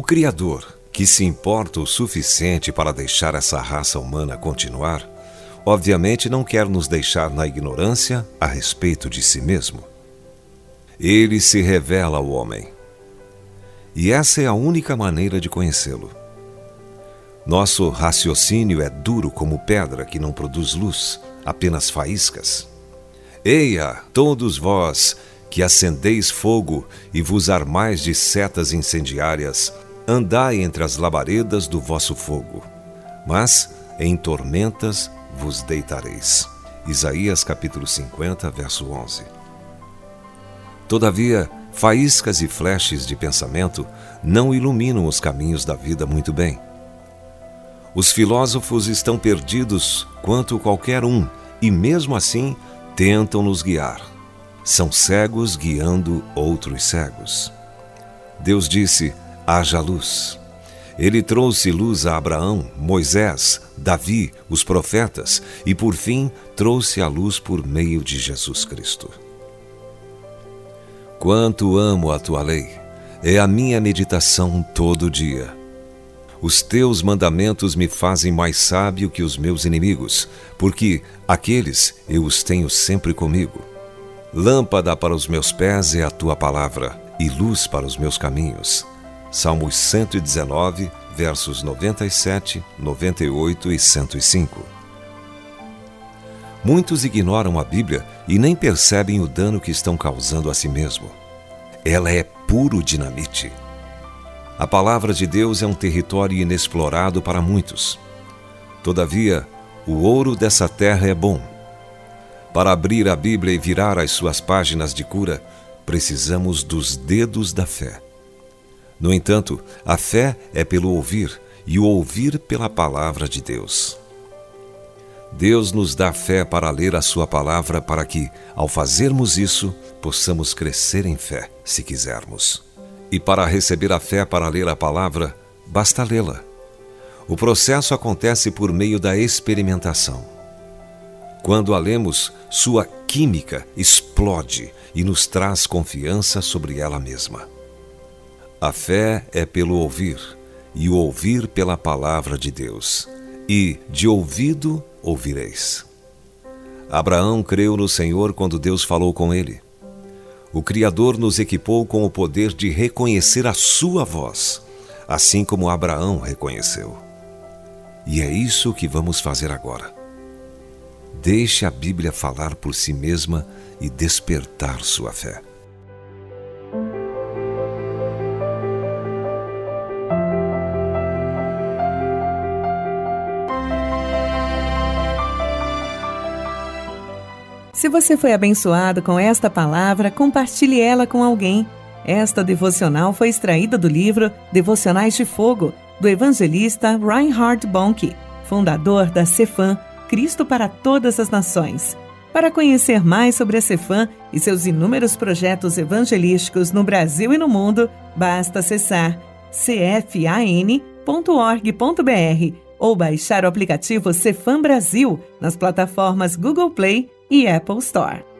Criador, que se importa o suficiente para deixar essa raça humana continuar, obviamente não quer nos deixar na ignorância a respeito de si mesmo. Ele se revela ao homem. E essa é a única maneira de conhecê-lo. Nosso raciocínio é duro como pedra que não produz luz, apenas faíscas. Eia, todos vós que acendeis fogo e vos armais de setas incendiárias, andai entre as labaredas do vosso fogo, mas em tormentas vos deitareis. Isaías capítulo 50, verso 11. Todavia, faíscas e flashes de pensamento não iluminam os caminhos da vida muito bem. Os filósofos estão perdidos quanto qualquer um e, mesmo assim, tentam nos guiar. São cegos guiando outros cegos. Deus disse: haja luz. Ele trouxe luz a Abraão, Moisés, Davi, os profetas e, por fim, trouxe a luz por meio de Jesus Cristo. Quanto amo a tua lei! É a minha meditação todo dia. Os teus mandamentos me fazem mais sábio que os meus inimigos, porque aqueles eu os tenho sempre comigo. Lâmpada para os meus pés é a tua palavra, e luz para os meus caminhos. Salmos 119, versos 97, 98 e 105. Muitos ignoram a Bíblia e nem percebem o dano que estão causando a si mesmo. Ela é puro dinamite. A palavra de Deus é um território inexplorado para muitos. Todavia, o ouro dessa terra é bom. Para abrir a Bíblia e virar as suas páginas de cura, precisamos dos dedos da fé. No entanto, a fé é pelo ouvir e o ouvir pela palavra de Deus. Deus nos dá fé para ler a Sua palavra para que, ao fazermos isso, possamos crescer em fé, se quisermos. E para receber a fé para ler a palavra, basta lê-la. O processo acontece por meio da experimentação. Quando a lemos, sua química explode e nos traz confiança sobre ela mesma. A fé é pelo ouvir, e o ouvir pela palavra de Deus. E de ouvido ouvireis. Abraão creu no Senhor quando Deus falou com ele o Criador nos equipou com o poder de reconhecer a sua voz, assim como Abraão reconheceu. E é isso que vamos fazer agora. Deixe a Bíblia falar por si mesma e despertar sua fé. Se você foi abençoado com esta palavra, compartilhe ela com alguém. Esta devocional foi extraída do livro Devocionais de Fogo, do evangelista Reinhard Bonk, fundador da Cefam, Cristo para Todas as Nações. Para conhecer mais sobre a Cefam e seus inúmeros projetos evangelísticos no Brasil e no mundo, basta acessar cfan.org.br ou baixar o aplicativo Cefam Brasil nas plataformas Google Play e Apple Store.